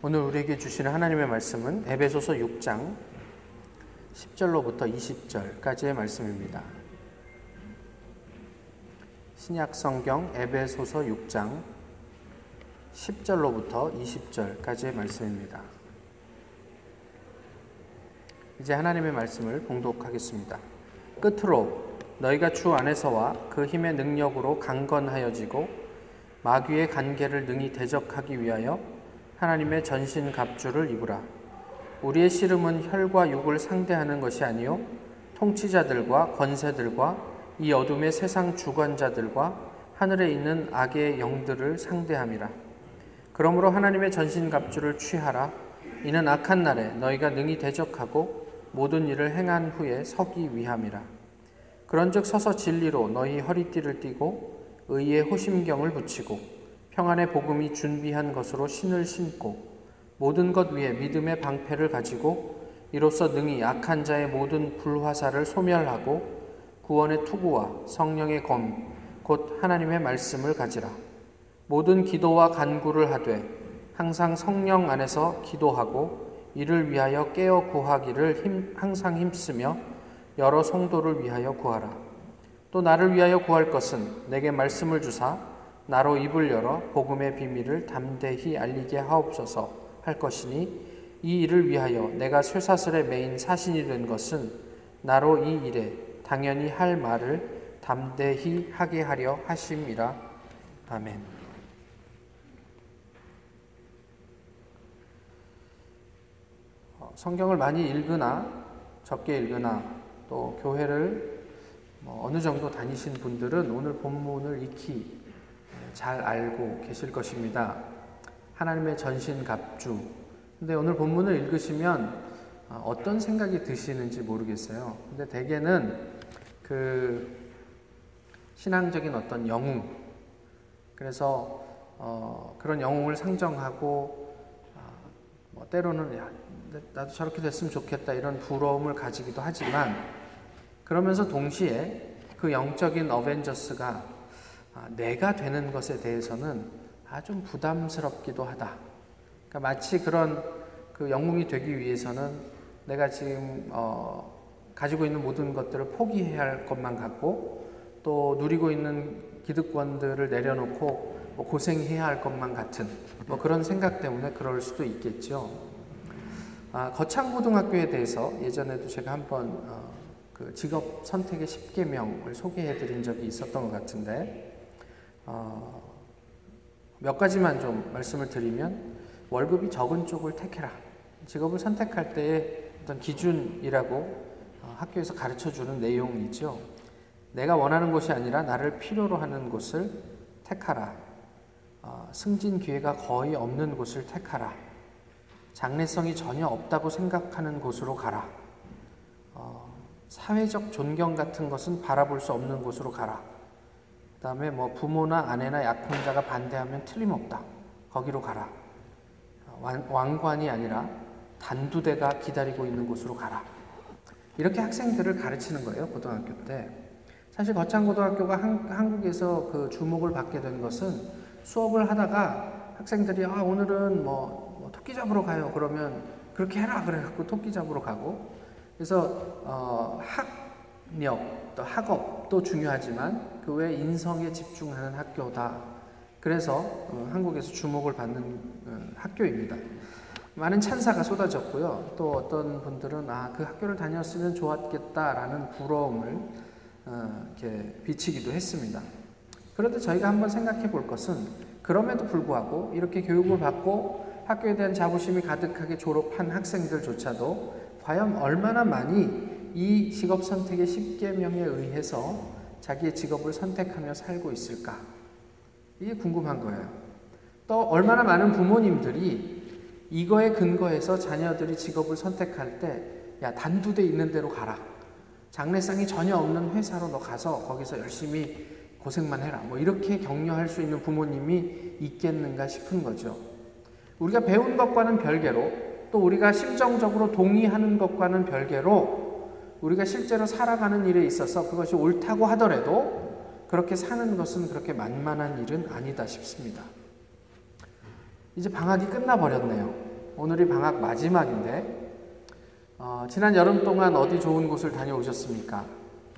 오늘 우리에게 주시는 하나님의 말씀은 에베소서 6장 10절로부터 20절까지의 말씀입니다. 신약 성경 에베소서 6장 10절로부터 20절까지의 말씀입니다. 이제 하나님의 말씀을 봉독하겠습니다. 끝으로 너희가 주 안에서와 그 힘의 능력으로 강건하여지고 마귀의 간계를 능히 대적하기 위하여 하나님의 전신 갑주를 입으라. 우리의 씨름은 혈과 육을 상대하는 것이 아니요 통치자들과 권세들과 이 어둠의 세상 주관자들과 하늘에 있는 악의 영들을 상대함이라. 그러므로 하나님의 전신 갑주를 취하라. 이는 악한 날에 너희가 능히 대적하고 모든 일을 행한 후에 서기 위함이라. 그런즉 서서 진리로 너희 허리띠를 띠고 의의 호심경을 붙이고 평안의 복음이 준비한 것으로 신을 신고 모든 것 위에 믿음의 방패를 가지고 이로써 능히 악한 자의 모든 불화살을 소멸하고 구원의 투구와 성령의 검, 곧 하나님의 말씀을 가지라. 모든 기도와 간구를 하되 항상 성령 안에서 기도하고 이를 위하여 깨어 구하기를 힘, 항상 힘쓰며 여러 성도를 위하여 구하라. 또 나를 위하여 구할 것은 내게 말씀을 주사 나로 입을 열어 복음의 비밀을 담대히 알리게 하옵소서 할 것이니 이 일을 위하여 내가 쇠사슬에 매인 사신이 된 것은 나로 이 일에 당연히 할 말을 담대히 하게 하려 하심이라. 아멘. 어, 성경을 많이 읽으나 적게 읽으나 또 교회를 뭐 어느 정도 다니신 분들은 오늘 본문을 익히 잘 알고 계실 것입니다. 하나님의 전신 갑주. 근데 오늘 본문을 읽으시면 어, 어떤 생각이 드시는지 모르겠어요. 근데 대개는 그 신앙적인 어떤 영웅, 그래서 어 그런 영웅을 상정하고 어 뭐 때로는 야, 나도 저렇게 됐으면 좋겠다 이런 부러움을 가지기도 하지만 그러면서 동시에 그 영적인 어벤져스가 아, 내가 되는 것에 대해서는 아, 좀 부담스럽기도 하다. 그러니까 마치 그런 그 영웅이 되기 위해서는 내가 지금 어, 가지고 있는 모든 것들을 포기해야 할 것만 같고 또 누리고 있는 기득권들을 내려놓고 뭐 고생해야 할 것만 같은 뭐 그런 생각 때문에 그럴 수도 있겠죠. 아, 거창고등학교에 대해서 예전에도 제가 한번 어, 그 직업 선택의 10개명을 소개해 드린 적이 있었던 것 같은데 어, 몇 가지만 좀 말씀을 드리면 월급이 적은 쪽을 택해라. 직업을 선택할 때의 어떤 기준이라고 어, 학교에서 가르쳐 주는 내용이죠. 내가 원하는 곳이 아니라 나를 필요로 하는 곳을 택하라. 어, 승진 기회가 거의 없는 곳을 택하라. 장래성이 전혀 없다고 생각하는 곳으로 가라. 어, 사회적 존경 같은 것은 바라볼 수 없는 곳으로 가라. 그 다음에 뭐 부모나 아내나 약혼자가 반대하면 틀림없다. 거기로 가라. 왕 관이 아니라 단두대가 기다리고 있는 곳으로 가라. 이렇게 학생들을 가르치는 거예요, 고등학교 때. 사실 거창고등학교가 한, 국에서그 주목을 받게 된 것은 수업을 하다가 학생들이 아, 오늘은 뭐, 뭐 토끼 잡으러 가요. 그러면 그렇게 해라. 그래갖고 토끼 잡으러 가고. 그래서, 어, 학력, 또 학업도 중요하지만 그외 인성에 집중하는 학교다. 그래서 어, 한국에서 주목을 받는 어, 학교입니다. 많은 찬사가 쏟아졌고요. 또 어떤 분들은 아, 그 학교를 다녔으면 좋았겠다라는 부러움을 어, 이렇게 비치기도 했습니다. 그런데 저희가 한번 생각해 볼 것은 그럼에도 불구하고 이렇게 교육을 받고 학교에 대한 자부심이 가득하게 졸업한 학생들조차도 과연 얼마나 많이 이 직업 선택의 10개명에 의해서 자기의 직업을 선택하며 살고 있을까? 이게 궁금한 거예요. 또 얼마나 많은 부모님들이 이거에 근거해서 자녀들이 직업을 선택할 때, 야, 단두대 있는 대로 가라. 장래성이 전혀 없는 회사로 너 가서 거기서 열심히 고생만 해라. 뭐 이렇게 격려할 수 있는 부모님이 있겠는가 싶은 거죠. 우리가 배운 것과는 별개로 또 우리가 심정적으로 동의하는 것과는 별개로 우리가 실제로 살아가는 일에 있어서 그것이 옳다고 하더라도 그렇게 사는 것은 그렇게 만만한 일은 아니다 싶습니다. 이제 방학이 끝나버렸네요. 오늘이 방학 마지막인데 어, 지난 여름 동안 어디 좋은 곳을 다녀오셨습니까?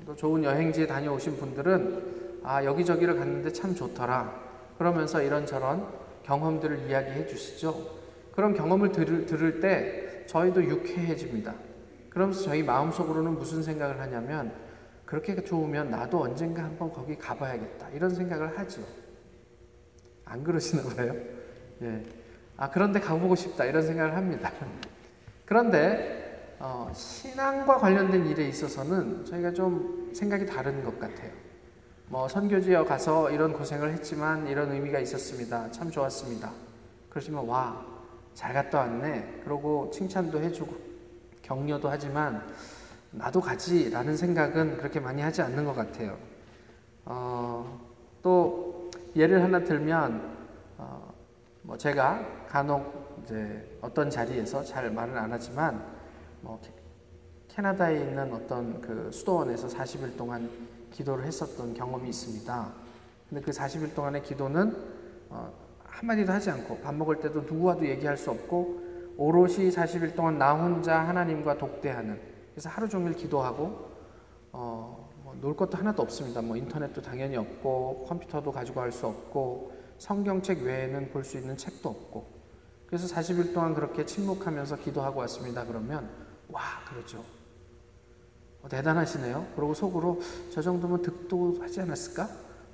또 좋은 여행지에 다녀오신 분들은 아 여기저기를 갔는데 참 좋더라. 그러면서 이런저런 경험들을 이야기해 주시죠. 그런 경험을 들을, 들을 때 저희도 유쾌해집니다. 그러면서 저희 마음속으로는 무슨 생각을 하냐면 그렇게 좋으면 나도 언젠가 한번 거기 가봐야겠다 이런 생각을 하죠. 안 그러시나 봐요. 예. 아 그런데 가보고 싶다 이런 생각을 합니다. 그런데 어, 신앙과 관련된 일에 있어서는 저희가 좀 생각이 다른 것 같아요. 뭐 선교지에 가서 이런 고생을 했지만 이런 의미가 있었습니다. 참 좋았습니다. 그러시면 와 잘 갔다 왔네. 그러고 칭찬도 해주고 격려도 하지만 나도 가지 라는 생각은 그렇게 많이 하지 않는 것 같아요. 어, 또 예를 하나 들면 어, 뭐 제가 간혹 이제 어떤 자리에서 잘 말을 안 하지만 뭐 캐나다에 있는 어떤 그 수도원에서 40일 동안 기도를 했었던 경험이 있습니다. 근데 그 40일 동안의 기도는 어, 한마디도 하지 않고 밥 먹을 때도 누구와도 얘기할 수 없고 오롯이 40일 동안 나 혼자 하나님과 독대하는 그래서 하루 종일 기도하고 어, 뭐 놀 것도 하나도 없습니다. 뭐 인터넷도 당연히 없고 컴퓨터도 가지고 갈수 없고 성경책 외에는 볼 수 있는 책도 없고 그래서 40일 동안 그렇게 침묵하면서 기도하고 왔습니다. 그러면 와 그러죠. 어, 대단하시네요. 그리고 속으로 저 정도면 득도 하지 않았을까?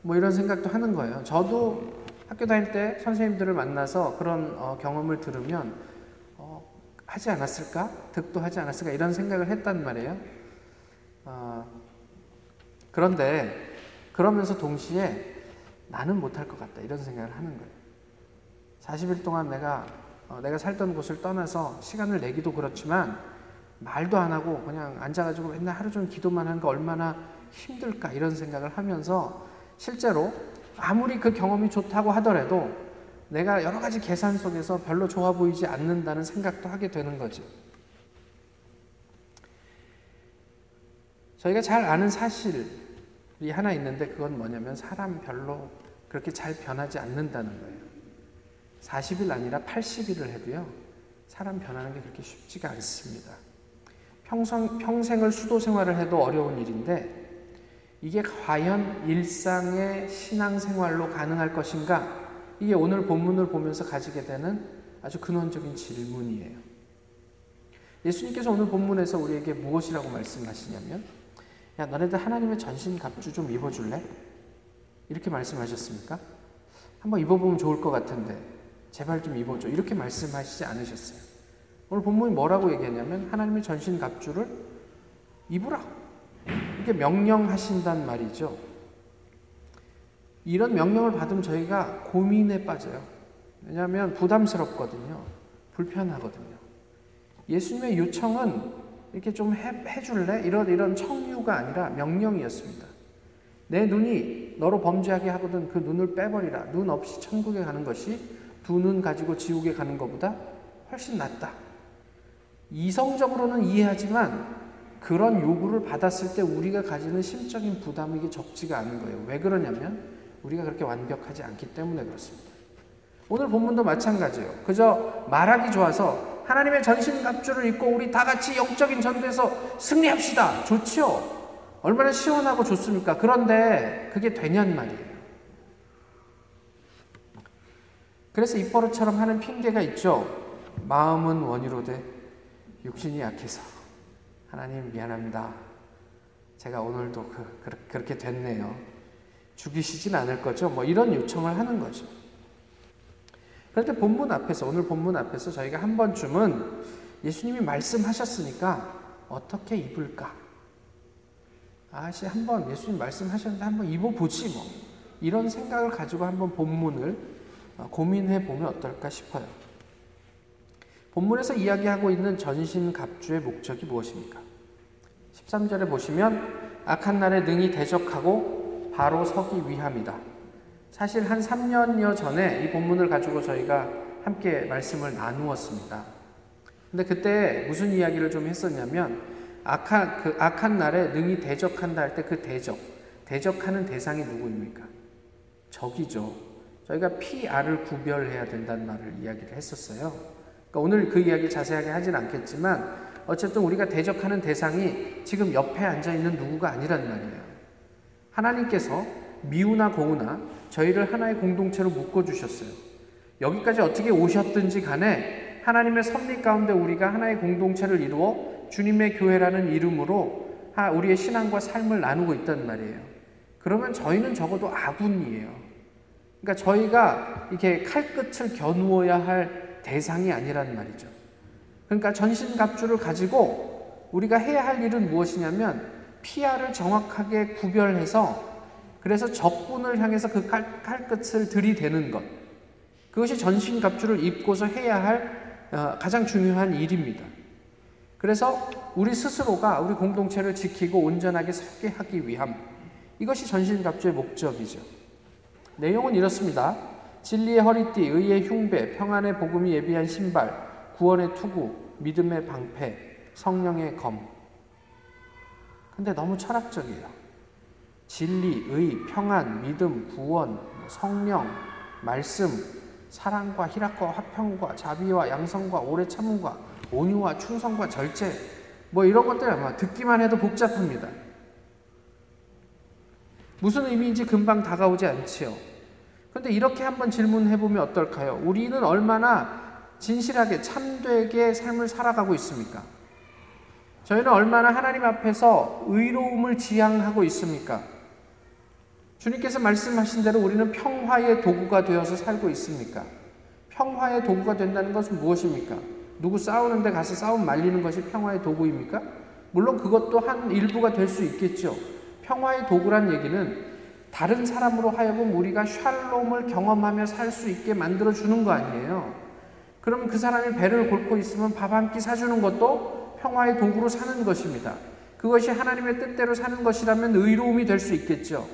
뭐 이런 생각도 하는 거예요. 저도 학교 다닐 때 선생님들을 만나서 그런 어, 경험을 들으면 어, 하지 않았을까? 득도 하지 않았을까? 이런 생각을 했단 말이에요. 어, 그런데 그러면서 동시에 나는 못할 것 같다 이런 생각을 하는 거예요. 40일 동안 내가 어, 내가 살던 곳을 떠나서 시간을 내기도 그렇지만 말도 안 하고 그냥 앉아가지고 맨날 하루 종일 기도만 하는 거 얼마나 힘들까 이런 생각을 하면서 실제로 아무리 그 경험이 좋다고 하더라도 내가 여러 가지 계산 속에서 별로 좋아 보이지 않는다는 생각도 하게 되는 거죠. 저희가 잘 아는 사실이 하나 있는데 그건 뭐냐면 사람 별로 그렇게 잘 변하지 않는다는 거예요. 40일 아니라 80일을 해도요, 사람 변하는 게 그렇게 쉽지가 않습니다. 평생, 평생을 수도 생활을 해도 어려운 일인데 이게 과연 일상의 신앙생활로 가능할 것인가? 이게 오늘 본문을 보면서 가지게 되는 아주 근원적인 질문이에요. 예수님께서 오늘 본문에서 우리에게 무엇이라고 말씀하시냐면, 야, 너네들 하나님의 전신 갑주 좀 입어줄래? 이렇게 말씀하셨습니까? 한번 입어보면 좋을 것 같은데, 제발 좀 입어줘. 이렇게 말씀하시지 않으셨어요. 오늘 본문이 뭐라고 얘기하냐면 하나님의 전신 갑주를 입으라. 이게 명령하신단 말이죠. 이런 명령을 받으면 저희가 고민에 빠져요. 왜냐하면 부담스럽거든요. 불편하거든요. 예수님의 요청은 이렇게 좀 해, 해줄래? 이런, 이런 청유가 아니라 명령이었습니다. 내 눈이 너로 범죄하게 하거든 그 눈을 빼버리라. 눈 없이 천국에 가는 것이 두 눈 가지고 지옥에 가는 것보다 훨씬 낫다. 이성적으로는 이해하지만 그런 요구를 받았을 때 우리가 가지는 심적인 부담이 게 적지가 않은 거예요. 왜 그러냐면 우리가 그렇게 완벽하지 않기 때문에 그렇습니다. 오늘 본문도 마찬가지예요. 그저 말하기 좋아서 하나님의 전신갑주를 입고 우리 다 같이 영적인 전투에서 승리합시다. 좋지요. 얼마나 시원하고 좋습니까? 그런데 그게 되냔 말이에요. 그래서 입버릇처럼 하는 핑계가 있죠. 마음은 원이로되 육신이 약해서 하나님 미안합니다. 제가 오늘도 그, 그렇게 됐네요. 죽이시진 않을 거죠? 뭐 이런 요청을 하는 거죠. 그런데 본문 앞에서, 오늘 본문 앞에서 저희가 한 번쯤은 예수님이 말씀하셨으니까 어떻게 입을까? 아씨, 한번 예수님 말씀하셨는데 한번 입어보지 뭐. 이런 생각을 가지고 한번 본문을 어, 고민해 보면 어떨까 싶어요. 본문에서 이야기하고 있는 전신갑주의 목적이 무엇입니까? 13절에 보시면 악한 날에 능히 대적하고 바로 서기 위함이다. 사실 한 3년여 전에 이 본문을 가지고 저희가 함께 말씀을 나누었습니다. 근데 그때 무슨 이야기를 좀 했었냐면 악한 그 악한 날에 능히 대적한다 할 때 그 대적 대적하는 대상이 누구입니까? 적이죠. 저희가 PR을 구별해야 된다는 말을 이야기를 했었어요. 그러니까 오늘 그 이야기 자세하게 하진 않겠지만 어쨌든 우리가 대적하는 대상이 지금 옆에 앉아 있는 누구가 아니란 말이에요. 하나님께서 미우나 고우나 저희를 하나의 공동체로 묶어 주셨어요. 여기까지 어떻게 오셨든지 간에 하나님의 섭리 가운데 우리가 하나의 공동체를 이루어 주님의 교회라는 이름으로 우리의 신앙과 삶을 나누고 있단 말이에요. 그러면 저희는 적어도 아군이에요. 그러니까 저희가 이렇게 칼끝을 겨누어야 할 대상이 아니란 말이죠. 그러니까 전신갑주를 가지고 우리가 해야 할 일은 무엇이냐면 피아를 정확하게 구별해서 그래서 적군을 향해서 그 칼, 칼끝을 들이대는 것. 그것이 전신갑주를 입고서 해야 할 어, 가장 중요한 일입니다. 그래서 우리 스스로가 우리 공동체를 지키고 온전하게 살게 하기 위함. 이것이 전신갑주의 목적이죠. 내용은 이렇습니다. 진리의 허리띠, 의의 흉배, 평안의 복음이 예비한 신발, 구원의 투구, 믿음의 방패, 성령의 검. 근데 너무 철학적이에요. 진리, 의, 평안, 믿음, 구원, 성령, 말씀, 사랑과 희락과 화평과 자비와 양성과 오래 참음과 온유와 충성과 절제 뭐 이런 것들 아마 듣기만 해도 복잡합니다. 무슨 의미인지 금방 다가오지 않지요. 그런데 이렇게 한번 질문해 보면 어떨까요? 우리는 얼마나 진실하게 참되게 삶을 살아가고 있습니까? 저희는 얼마나 하나님 앞에서 의로움을 지향하고 있습니까? 주님께서 말씀하신 대로 우리는 평화의 도구가 되어서 살고 있습니까? 평화의 도구가 된다는 것은 무엇입니까? 누구 싸우는데 가서 싸움 말리는 것이 평화의 도구입니까? 물론 그것도 한 일부가 될 수 있겠죠. 평화의 도구란 얘기는 다른 사람으로 하여금 우리가 샬롬을 경험하며 살 수 있게 만들어 주는 거 아니에요. 그러면 그 사람이 배를 골고 있으면 밥 한 끼 사주는 것도 평화의 도구로 사는 것입니다. 그것이 하나님의 뜻대로 사는 것이라면 의로움이 될 수 있겠죠.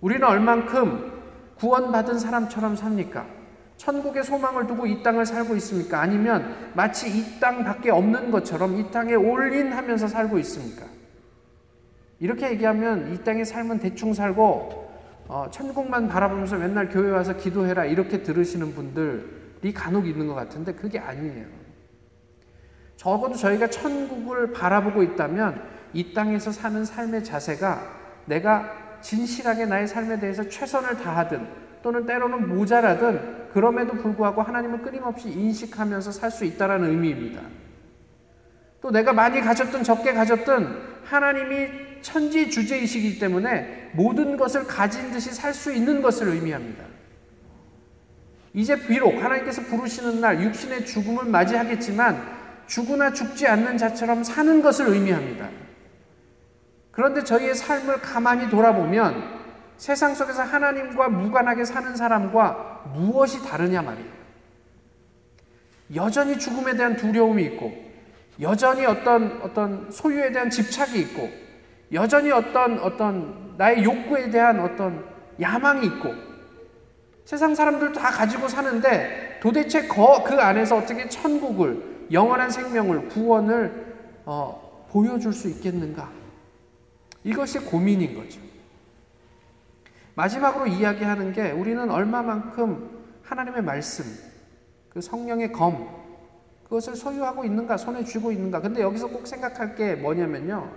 우리는 얼만큼 구원받은 사람처럼 삽니까? 천국의 소망을 두고 이 땅을 살고 있습니까? 아니면 마치 이 땅밖에 없는 것처럼 이 땅에 올인하면서 살고 있습니까? 이렇게 얘기하면 이 땅의 삶은 대충 살고 어, 천국만 바라보면서 맨날 교회 와서 기도해라 이렇게 들으시는 분들 이 간혹 있는 것 같은데 그게 아니에요. 적어도 저희가 천국을 바라보고 있다면 이 땅에서 사는 삶의 자세가 내가 진실하게 나의 삶에 대해서 최선을 다하든 또는 때로는 모자라든 그럼에도 불구하고 하나님을 끊임없이 인식하면서 살 수 있다는 의미입니다. 또 내가 많이 가졌든 적게 가졌든 하나님이 천지 주제이시기 때문에 모든 것을 가진 듯이 살 수 있는 것을 의미합니다. 이제 비록 하나님께서 부르시는 날 육신의 죽음을 맞이하겠지만 죽으나 죽지 않는 자처럼 사는 것을 의미합니다. 그런데 저희의 삶을 가만히 돌아보면 세상 속에서 하나님과 무관하게 사는 사람과 무엇이 다르냐 말이에요. 여전히 죽음에 대한 두려움이 있고, 여전히 어떤, 어떤 소유에 대한 집착이 있고, 여전히 어떤, 어떤 나의 욕구에 대한 어떤 야망이 있고, 세상 사람들 다 가지고 사는데 도대체 그 안에서 어떻게 천국을, 영원한 생명을, 구원을 어, 보여줄 수 있겠는가? 이것이 고민인 거죠. 마지막으로 이야기하는 게 우리는 얼마만큼 하나님의 말씀, 그 성령의 검, 그것을 소유하고 있는가, 손에 쥐고 있는가. 근데 여기서 꼭 생각할 게 뭐냐면요.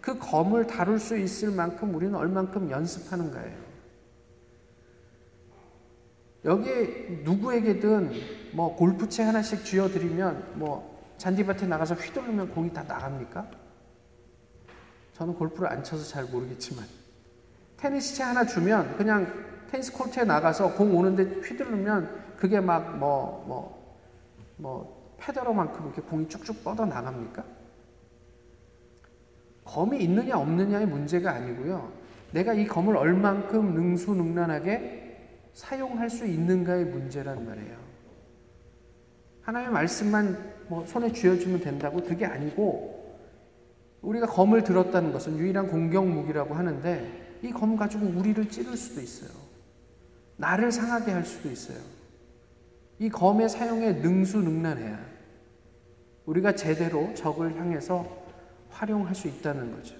그 검을 다룰 수 있을 만큼 우리는 얼만큼 연습하는가예요. 여기에 누구에게든 뭐 골프채 하나씩 쥐어드리면 뭐 잔디밭에 나가서 휘두르면 공이 다 나갑니까? 저는 골프를 안 쳐서 잘 모르겠지만 테니스채 하나 주면 그냥 테니스 코트에 나가서 공 오는데 휘두르면 그게 막 뭐 뭐 뭐 페더러만큼 이렇게 공이 쭉쭉 뻗어 나갑니까? 검이 있느냐 없느냐의 문제가 아니고요. 내가 이 검을 얼만큼 능수능란하게 사용할 수 있는가의 문제란 말이에요. 하나님의 말씀만 뭐 손에 쥐어주면 된다고 그게 아니고 우리가 검을 들었다는 것은 유일한 공격 무기라고 하는데 이 검 가지고 우리를 찌를 수도 있어요. 나를 상하게 할 수도 있어요. 이 검의 사용에 능수능란해야 우리가 제대로 적을 향해서 활용할 수 있다는 거죠.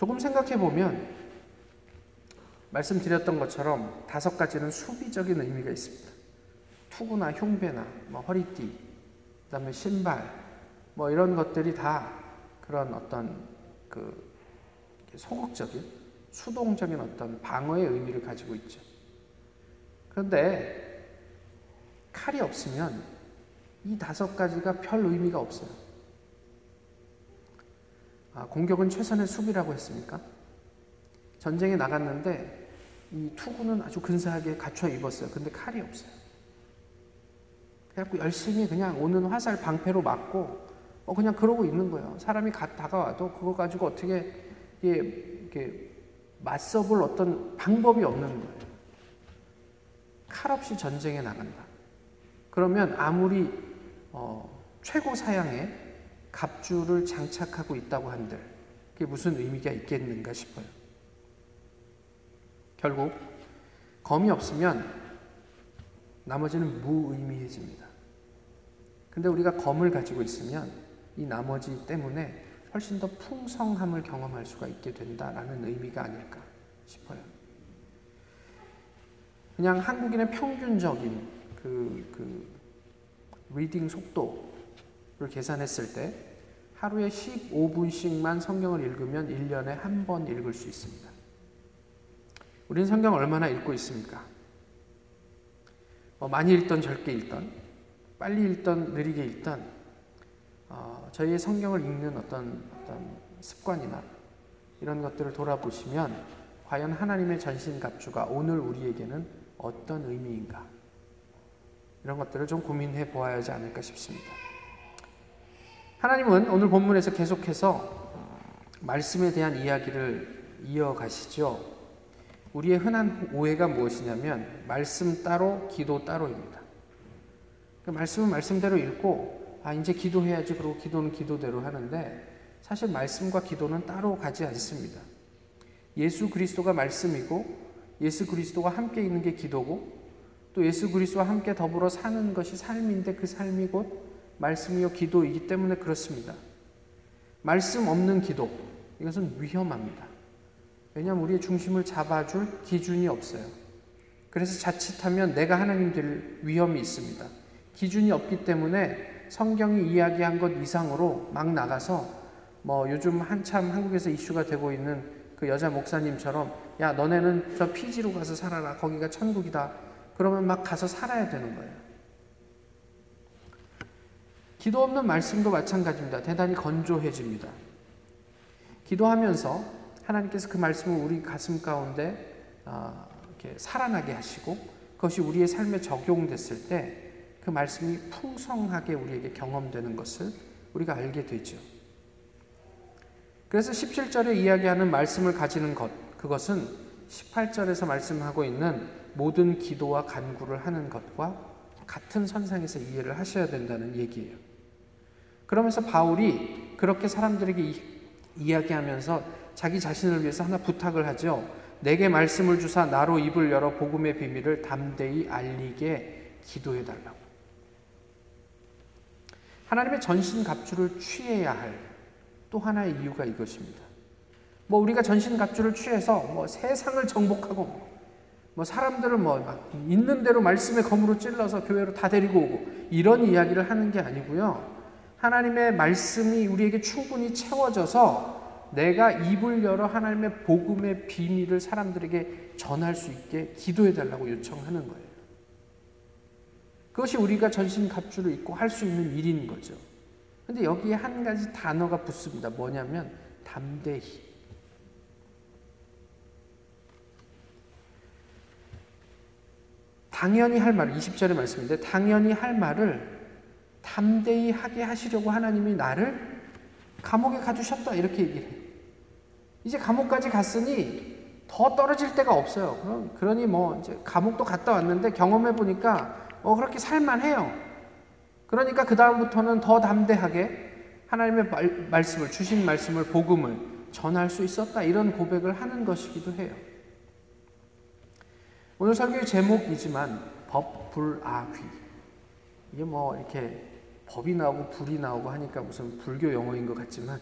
조금 생각해 보면 말씀드렸던 것처럼 다섯 가지는 수비적인 의미가 있습니다. 투구나 흉배나 뭐 허리띠, 그다음에 신발, 뭐 이런 것들이 다 그런 어떤 그 소극적인 수동적인 어떤 방어의 의미를 가지고 있죠. 그런데 칼이 없으면 이 다섯 가지가 별 의미가 없어요. 아, 공격은 최선의 수비라고 했습니까? 전쟁에 나갔는데 이 투구는 아주 근사하게 갖춰 입었어요. 근데 칼이 없어요. 그래갖고 열심히 그냥 오는 화살 방패로 맞고 어 그냥 그러고 있는 거예요. 사람이 가, 다가와도 그거 가지고 어떻게 이게 맞서볼 어떤 방법이 없는 거예요. 칼 없이 전쟁에 나간다. 그러면 아무리 어, 최고 사양의 갑주를 장착하고 있다고 한들 그게 무슨 의미가 있겠는가 싶어요. 결국 검이 없으면 나머지는 무의미해집니다. 근데 우리가 검을 가지고 있으면 이 나머지 때문에 훨씬 더 풍성함을 경험할 수가 있게 된다라는 의미가 아닐까 싶어요. 그냥 한국인의 평균적인 그, 그 reading 속도를 계산했을 때 하루에 15분씩만 성경을 읽으면 1년에 한 번 읽을 수 있습니다. 우리는 성경 얼마나 읽고 있습니까? 뭐 많이 읽던 적게 읽던 빨리 읽던 느리게 읽던 어, 저희의 성경을 읽는 어떤 어떤 습관이나 이런 것들을 돌아보시면 과연 하나님의 전신갑주가 오늘 우리에게는 어떤 의미인가 이런 것들을 좀 고민해 보아야 하지 않을까 싶습니다. 하나님은 오늘 본문에서 계속해서 말씀에 대한 이야기를 이어가시죠. 우리의 흔한 오해가 무엇이냐면 말씀 따로 기도 따로입니다. 그 말씀은 말씀대로 읽고 아 이제 기도해야지 그러고 기도는 기도대로 하는데 사실 말씀과 기도는 따로 가지 않습니다. 예수 그리스도가 말씀이고 예수 그리스도가 함께 있는 게 기도고 또 예수 그리스도와 함께 더불어 사는 것이 삶인데 그 삶이 곧 말씀이요 기도이기 때문에 그렇습니다. 말씀 없는 기도 이것은 위험합니다. 왜냐하면 우리의 중심을 잡아줄 기준이 없어요. 그래서 자칫하면 내가 하나님 될 위험이 있습니다. 기준이 없기 때문에 성경이 이야기한 것 이상으로 막 나가서 뭐 요즘 한참 한국에서 이슈가 되고 있는 그 여자 목사님처럼 야 너네는 저 피지로 가서 살아라 거기가 천국이다 그러면 막 가서 살아야 되는 거예요. 기도 없는 말씀도 마찬가지입니다. 대단히 건조해집니다. 기도하면서 하나님께서 그 말씀을 우리 가슴 가운데 어, 이렇게 살아나게 하시고 그것이 우리의 삶에 적용됐을 때 그 말씀이 풍성하게 우리에게 경험되는 것을 우리가 알게 되죠. 그래서 17절에 이야기하는 말씀을 가지는 것, 그것은 18절에서 말씀하고 있는 모든 기도와 간구를 하는 것과 같은 선상에서 이해를 하셔야 된다는 얘기예요. 그러면서 바울이 그렇게 사람들에게 이, 이야기하면서 자기 자신을 위해서 하나 부탁을 하죠. 내게 말씀을 주사 나로 입을 열어 복음의 비밀을 담대히 알리게 기도해 달라고. 하나님의 전신 갑주를 취해야 할 또 하나의 이유가 이것입니다. 뭐 우리가 전신 갑주를 취해서 뭐 세상을 정복하고 뭐 사람들을 뭐막 있는 대로 말씀의 검으로 찔러서 교회로 다 데리고 오고 이런 이야기를 하는 게 아니고요. 하나님의 말씀이 우리에게 충분히 채워져서 내가 입을 열어 하나님의 복음의 비밀을 사람들에게 전할 수 있게 기도해 달라고 요청하는 거예요. 그것이 우리가 전신 갑주를 입고 할 수 있는 일인 거죠. 근데 여기에 한 가지 단어가 붙습니다. 뭐냐면 담대히. 당연히 할 말, 20절의 말씀인데, 당연히 할 말을 담대히 하게 하시려고 하나님이 나를 감옥에 가두셨다. 이렇게 얘기를 해요. 이제 감옥까지 갔으니 더 떨어질 데가 없어요. 그러니 뭐, 이제 감옥도 갔다 왔는데 경험해 보니까 어, 그렇게 살만해요. 그러니까 그 다음부터는 더 담대하게 하나님의 말, 말씀을, 주신 말씀을, 복음을 전할 수 있었다. 이런 고백을 하는 것이기도 해요. 오늘 설교의 제목이지만 법, 불, 아, 귀. 이게 뭐 이렇게 법이 나오고 불이 나오고 하니까 무슨 불교 용어인 것 같지만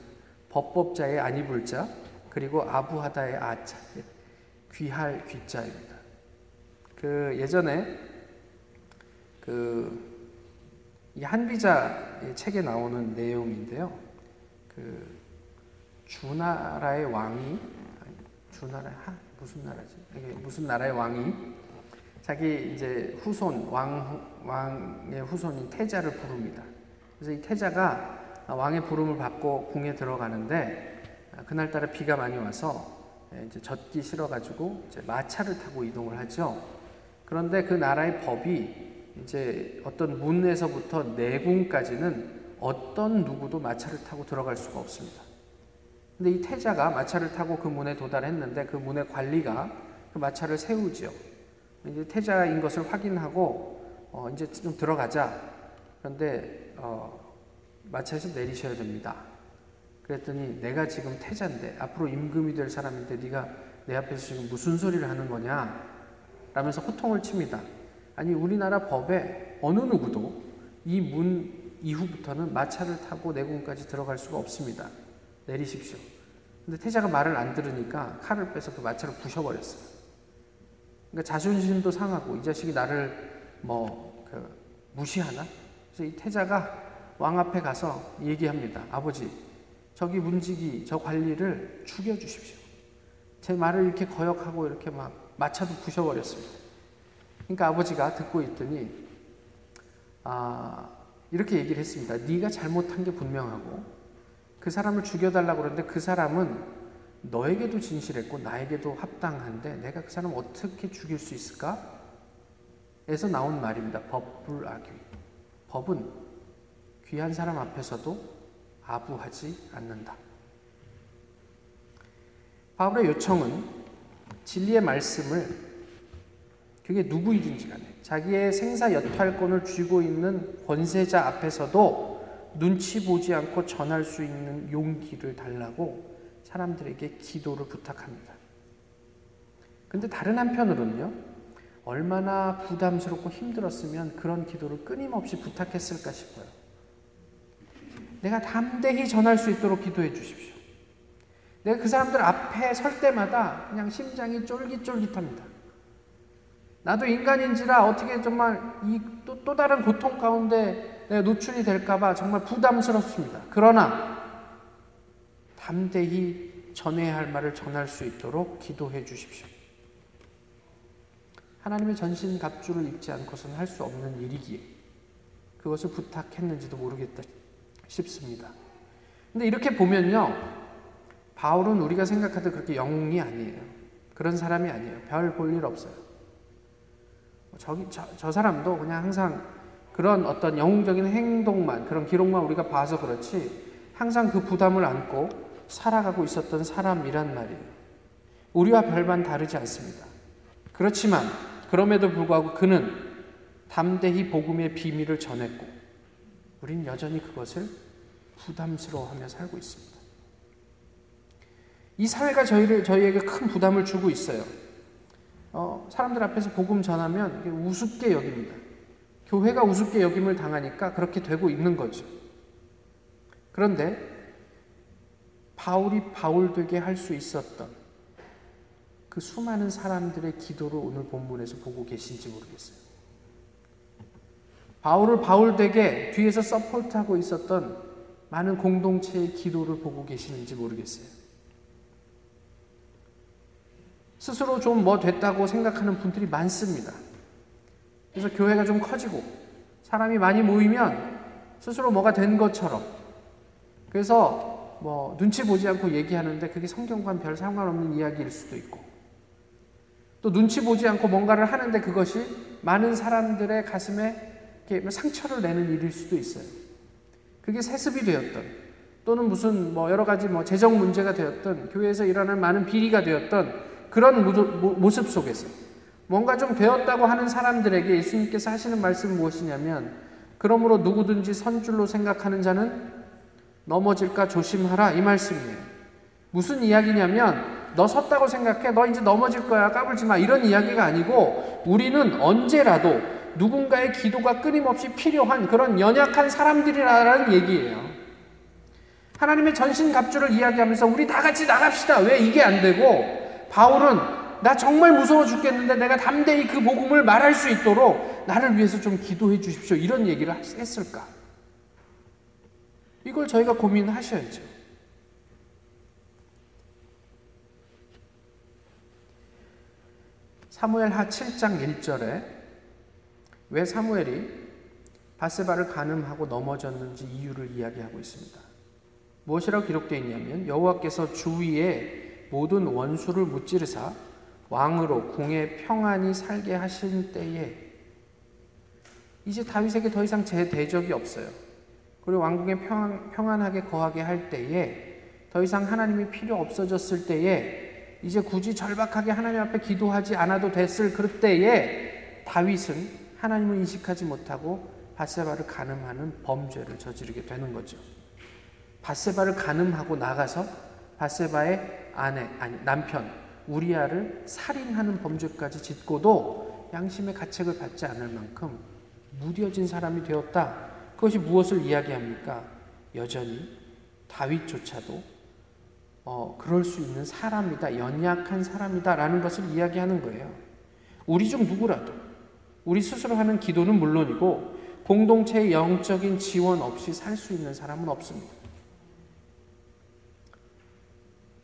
법법자의 아니 불자 그리고 아부하다의 아자 귀할 귀자입니다. 그 예전에 그 이 한비자 책에 나오는 내용인데요. 그 주나라의 왕이 주나라 하 무슨 나라지? 무슨 나라의 왕이 자기 이제 후손 왕 왕의 후손인 태자를 부릅니다. 그래서 이 태자가 왕의 부름을 받고 궁에 들어가는데 그날따라 비가 많이 와서 이제 젖기 싫어가지고 이제 마차를 타고 이동을 하죠. 그런데 그 나라의 법이 이제 어떤 문에서부터 내궁까지는 어떤 누구도 마차를 타고 들어갈 수가 없습니다. 근데 이 태자가 마차를 타고 그 문에 도달했는데 그 문의 관리가 그 마차를 세우지요. 이제 태자인 것을 확인하고 어 이제 좀 들어가자. 그런데 어 마차에서 내리셔야 됩니다. 그랬더니 내가 지금 태자인데 앞으로 임금이 될 사람인데 네가 내 앞에서 지금 무슨 소리를 하는 거냐? 라면서 호통을 칩니다. 아니 우리나라 법에 어느 누구도 이 문 이후부터는 마차를 타고 내궁까지 들어갈 수가 없습니다. 내리십시오. 근데 태자가 말을 안 들으니까 칼을 빼서 그 마차를 부셔버렸어요. 그러니까 자존심도 상하고 이 자식이 나를 뭐 그 무시하나? 그래서 이 태자가 왕 앞에 가서 얘기합니다. 아버지, 저기 문지기 저 관리를 죽여주십시오. 제 말을 이렇게 거역하고 이렇게 막 마차도 부셔버렸습니다. 그러니까 아버지가 듣고 있더니 아, 이렇게 얘기를 했습니다. 네가 잘못한 게 분명하고 그 사람을 죽여달라고 그러는데 그 사람은 너에게도 진실했고 나에게도 합당한데 내가 그 사람 어떻게 죽일 수 있을까? 에서 나온 말입니다. 법불악위. 법은 귀한 사람 앞에서도 아부하지 않는다. 바울의 요청은 진리의 말씀을 그게 누구이든지 간에 자기의 생사 여탈권을 쥐고 있는 권세자 앞에서도 눈치 보지 않고 전할 수 있는 용기를 달라고 사람들에게 기도를 부탁합니다. 근데 다른 한편으로는요, 얼마나 부담스럽고 힘들었으면 그런 기도를 끊임없이 부탁했을까 싶어요. 내가 담대히 전할 수 있도록 기도해 주십시오. 내가 그 사람들 앞에 설 때마다 그냥 심장이 쫄깃쫄깃합니다. 나도 인간인지라 어떻게 정말 이또 또 다른 고통 가운데 내가 노출이 될까봐 정말 부담스럽습니다. 그러나 담대히 전해야 할 말을 전할 수 있도록 기도해 주십시오. 하나님의 전신 갑주를 입지 않고서는 할 수 없는 일이기에 그것을 부탁했는지도 모르겠다 싶습니다. 근데 이렇게 보면요. 바울은 우리가 생각하듯 그렇게 영웅이 아니에요. 그런 사람이 아니에요. 별 볼 일 없어요. 저기 저, 저 사람도 그냥 항상 그런 어떤 영웅적인 행동만 그런 기록만 우리가 봐서 그렇지 항상 그 부담을 안고 살아가고 있었던 사람이란 말이에요. 우리와 별반 다르지 않습니다. 그렇지만 그럼에도 불구하고 그는 담대히 복음의 비밀을 전했고 우린 여전히 그것을 부담스러워하며 살고 있습니다. 이 사회가 저희를 저희에게 큰 부담을 주고 있어요. 어, 사람들 앞에서 복음 전하면 우습게 여깁니다. 교회가 우습게 여김을 당하니까 그렇게 되고 있는 거죠. 그런데 바울이 바울 되게 할 수 있었던 그 수많은 사람들의 기도를 오늘 본문에서 보고 계신지 모르겠어요. 바울을 바울 되게 뒤에서 서포트하고 있었던 많은 공동체의 기도를 보고 계시는지 모르겠어요. 스스로 좀 뭐 됐다고 생각하는 분들이 많습니다. 그래서 교회가 좀 커지고 사람이 많이 모이면 스스로 뭐가 된 것처럼 그래서 뭐 눈치 보지 않고 얘기하는데 그게 성경과는 별 상관없는 이야기일 수도 있고 또 눈치 보지 않고 뭔가를 하는데 그것이 많은 사람들의 가슴에 이렇게 상처를 내는 일일 수도 있어요. 그게 세습이 되었던 또는 무슨 뭐 여러 가지 뭐 재정 문제가 되었던 교회에서 일어나는 많은 비리가 되었던 그런 모습 속에서 뭔가 좀 되었다고 하는 사람들에게 예수님께서 하시는 말씀은 무엇이냐면 그러므로 누구든지 선줄로 생각하는 자는 넘어질까 조심하라 이 말씀이에요. 무슨 이야기냐면 너 섰다고 생각해 너 이제 넘어질 거야 까불지 마 이런 이야기가 아니고 우리는 언제라도 누군가의 기도가 끊임없이 필요한 그런 연약한 사람들이라는 얘기예요. 하나님의 전신 갑주를 이야기하면서 우리 다 같이 나갑시다. 왜 이게 안 되고 바울은 나 정말 무서워 죽겠는데 내가 담대히 그 복음을 말할 수 있도록 나를 위해서 좀 기도해 주십시오. 이런 얘기를 했을까? 이걸 저희가 고민하셔야죠. 사무엘 하 7장 1절에 왜 사무엘이 바세바를 가늠하고 넘어졌는지 이유를 이야기하고 있습니다. 무엇이라고 기록되어 있냐면 여호와께서 주위에 모든 원수를 무찌르사 왕으로 궁에 평안히 살게 하신 때에 이제 다윗에게 더 이상 제 대적이 없어요. 그리고 왕궁에 평안, 평안 하게 거하게 할 때에 더 이상 하나님이 필요 없어졌을 때에 이제 굳이 절박하게 하나님 앞에 기도하지 않아도 됐을 그때에 다윗은 하나님을 인식하지 못하고 바세바를 가늠하는 범죄를 저지르게 되는 거죠. 바세바를 가늠하고 나가서 바세바의 아내 아니 남편 우리아를 살인하는 범죄까지 짓고도 양심의 가책을 받지 않을 만큼 무뎌진 사람이 되었다. 그것이 무엇을 이야기합니까? 여전히 다윗조차도 어, 그럴 수 있는 사람이다, 연약한 사람이다 라는 것을 이야기하는 거예요. 우리 중 누구라도 우리 스스로 하는 기도는 물론이고 공동체의 영적인 지원 없이 살 수 있는 사람은 없습니다.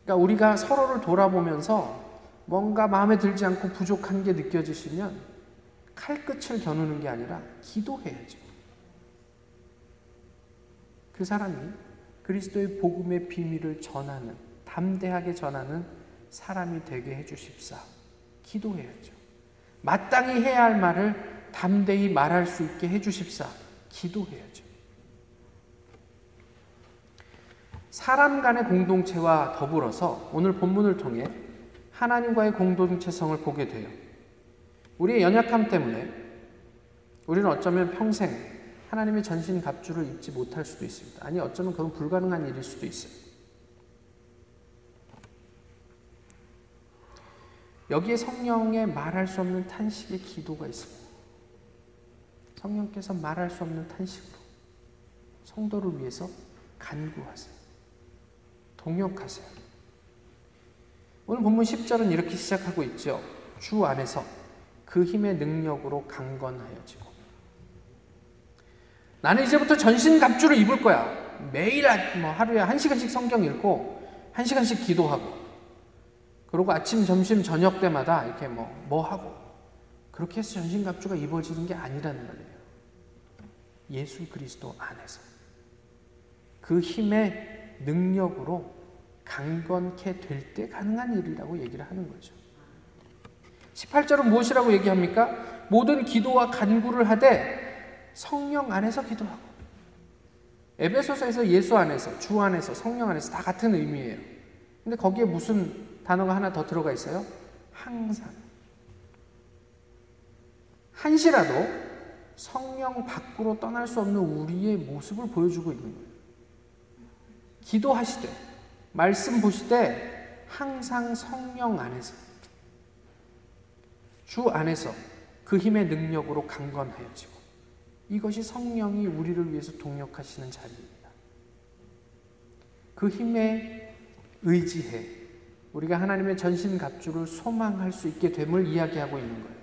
그러니까 우리가 서로를 돌아보면서 뭔가 마음에 들지 않고 부족한 게 느껴지시면 칼끝을 겨누는 게 아니라 기도해야죠. 그 사람이 그리스도의 복음의 비밀을 전하는, 담대하게 전하는 사람이 되게 해주십사. 기도해야죠. 마땅히 해야 할 말을 담대히 말할 수 있게 해주십사. 기도해야죠. 사람 간의 공동체와 더불어서 오늘 본문을 통해 하나님과의 공동체성을 보게 돼요. 우리의 연약함 때문에 우리는 어쩌면 평생 하나님의 전신 갑주를 입지 못할 수도 있습니다. 아니 어쩌면 그건 불가능한 일일 수도 있어요. 여기에 성령의 말할 수 없는 탄식의 기도가 있습니다. 성령께서 말할 수 없는 탄식으로 성도를 위해서 간구하세요. 동역하세요. 오늘 본문 10절은 이렇게 시작하고 있죠. 주 안에서 그 힘의 능력으로 강건하여지고. 나는 이제부터 전신 갑주를 입을 거야. 매일 뭐 하루에 한 시간씩 성경 읽고 한 시간씩 기도하고 그리고 아침, 점심, 저녁 때마다 이렇게 뭐, 뭐 하고 그렇게 해서 전신 갑주가 입어지는 게 아니라는 말이에요. 예수 그리스도 안에서 그 힘의 능력으로 강건케 될 때 가능한 일이라고 얘기를 하는 거죠. 18절은 무엇이라고 얘기합니까? 모든 기도와 간구를 하되 성령 안에서 기도하고 에베소서에서 예수 안에서 주 안에서 성령 안에서 다 같은 의미예요. 근데 거기에 무슨 단어가 하나 더 들어가 있어요? 항상 한시라도 성령 밖으로 떠날 수 없는 우리의 모습을 보여주고 있는 거예요. 기도하시되 말씀 보시되 항상 성령 안에서 주 안에서 그 힘의 능력으로 강건하여지고 이것이 성령이 우리를 위해서 동력하시는 자리입니다. 그 힘에 의지해 우리가 하나님의 전신갑주를 소망할 수 있게 됨을 이야기하고 있는 거예요.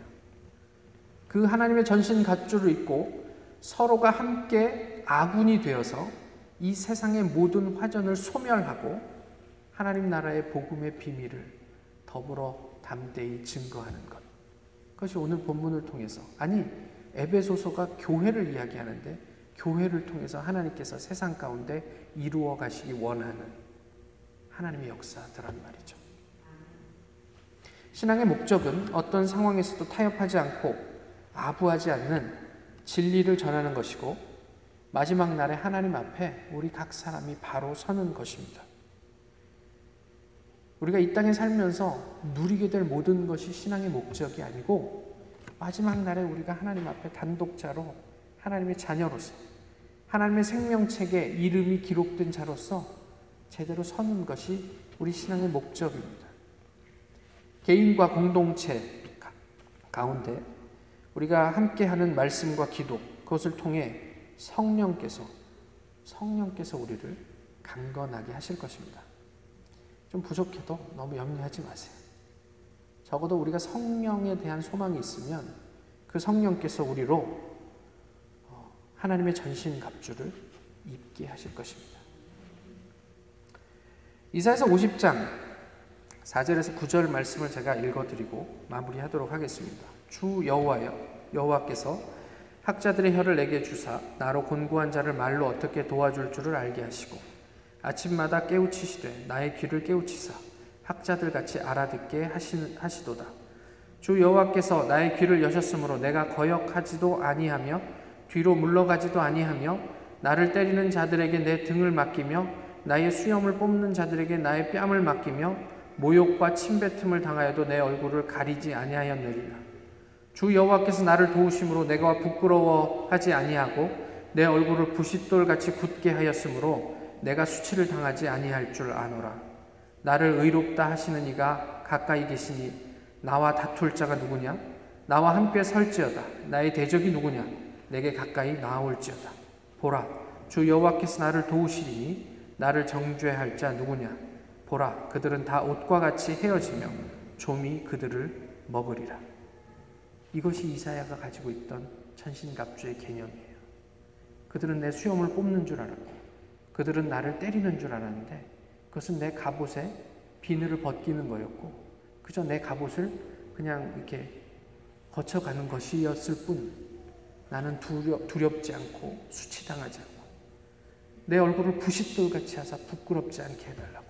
그 하나님의 전신갑주를 입고 서로가 함께 아군이 되어서 이 세상의 모든 화전을 소멸하고 하나님 나라의 복음의 비밀을 더불어 담대히 증거하는 것. 그것이 오늘 본문을 통해서 아니 에베소서가 교회를 이야기하는데 교회를 통해서 하나님께서 세상 가운데 이루어 가시기 원하는 하나님의 역사들란 말이죠. 신앙의 목적은 어떤 상황에서도 타협하지 않고 아부하지 않는 진리를 전하는 것이고 마지막 날에 하나님 앞에 우리 각 사람이 바로 서는 것입니다. 우리가 이 땅에 살면서 누리게 될 모든 것이 신앙의 목적이 아니고 마지막 날에 우리가 하나님 앞에 단독자로 하나님의 자녀로서 하나님의 생명책에 이름이 기록된 자로서 제대로 서는 것이 우리 신앙의 목적입니다. 개인과 공동체 가운데 우리가 함께하는 말씀과 기도 그것을 통해 성령께서 성령께서 우리를 강건하게 하실 것입니다. 좀 부족해도 너무 염려하지 마세요. 적어도 우리가 성령에 대한 소망이 있으면 그 성령께서 우리로 어, 하나님의 전신 갑주를 입게 하실 것입니다. 이사에서 50장 4절에서 9절 말씀을 제가 읽어드리고 마무리하도록 하겠습니다. 주 여호와여 여호와께서 학자들의 혀를 내게 주사 나로 곤고한 자를 말로 어떻게 도와줄 줄을 알게 하시고 아침마다 깨우치시되 나의 귀를 깨우치사 학자들 같이 알아듣게 하시, 하시도다. 주 여호와께서 나의 귀를 여셨으므로 내가 거역하지도 아니하며 뒤로 물러가지도 아니하며 나를 때리는 자들에게 내 등을 맡기며 나의 수염을 뽑는 자들에게 나의 뺨을 맡기며 모욕과 침뱉음을 당하여도 내 얼굴을 가리지 아니하였느니라. 주 여호와께서 나를 도우심으로 내가 부끄러워하지 아니하고 내 얼굴을 부싯돌 같이 굳게 하였으므로 내가 수치를 당하지 아니할 줄 아노라. 나를 의롭다 하시는 이가 가까이 계시니 나와 다툴 자가 누구냐? 나와 함께 설지어다. 나의 대적이 누구냐? 내게 가까이 나아올지어다. 보라, 주 여호와께서 나를 도우시리니 나를 정죄할 자 누구냐? 보라, 그들은 다 옷과 같이 헤어지며 좀이 그들을 먹으리라. 이것이 이사야가 가지고 있던 천신갑주의 개념이에요. 그들은 내 수염을 뽑는 줄 알았고, 그들은 나를 때리는 줄 알았는데, 그것은 내 갑옷에 비늘을 벗기는 거였고, 그저 내 갑옷을 그냥 이렇게 거쳐가는 것이었을 뿐, 나는 두렵, 두렵지 않고 수치당하지 않고, 내 얼굴을 부싯돌 같이 하사 부끄럽지 않게 해달라고.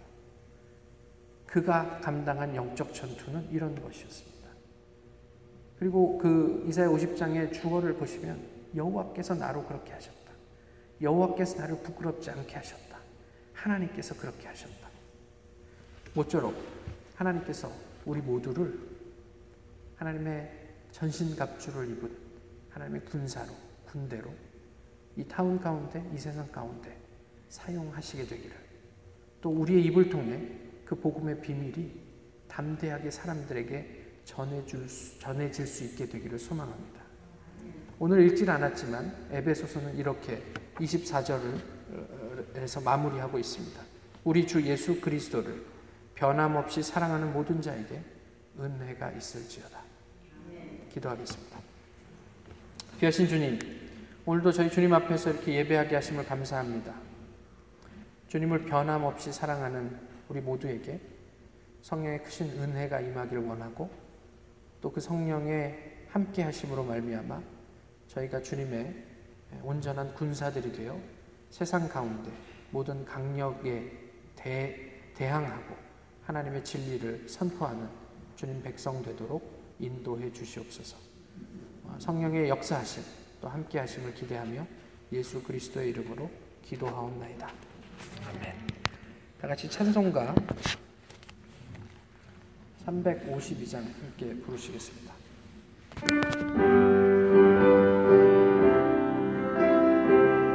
그가 감당한 영적 전투는 이런 것이었습니다. 그리고 그 이사야 50장의 주어를 보시면 여호와께서 나로 그렇게 하셨다. 여호와께서 나를 부끄럽지 않게 하셨다. 하나님께서 그렇게 하셨다. 모쪼록 하나님께서 우리 모두를 하나님의 전신갑주를 입은 하나님의 군사로 군대로 이 타운 가운데 이 세상 가운데 사용하시게 되기를 또 우리의 입을 통해 그 복음의 비밀이 담대하게 사람들에게 전해줄 수, 전해질 수 있게 되기를 소망합니다. 오늘 읽질 않았지만 에베소서는 이렇게 24절 에서 마무리하고 있습니다. 우리 주 예수 그리스도를 변함없이 사랑하는 모든 자에게 은혜가 있을지어다. 기도하겠습니다. 귀하신 주님, 오늘도 저희 주님 앞에서 이렇게 예배하게 하심을 감사합니다. 주님을 변함없이 사랑하는 우리 모두에게 성령의 크신 은혜가 임하기를 원하고 또 그 성령의 함께 하심으로 말미암아 저희가 주님의 온전한 군사들이 되어 세상 가운데 모든 강력에 대, 대항하고 하나님의 진리를 선포하는 주님 백성 되도록 인도해 주시옵소서. 성령의 역사하심 또 함께 하심을 기대하며 예수 그리스도의 이름으로 기도하옵나이다. 아멘. 다 같이 찬송가 352장 함께 부르시겠습니다.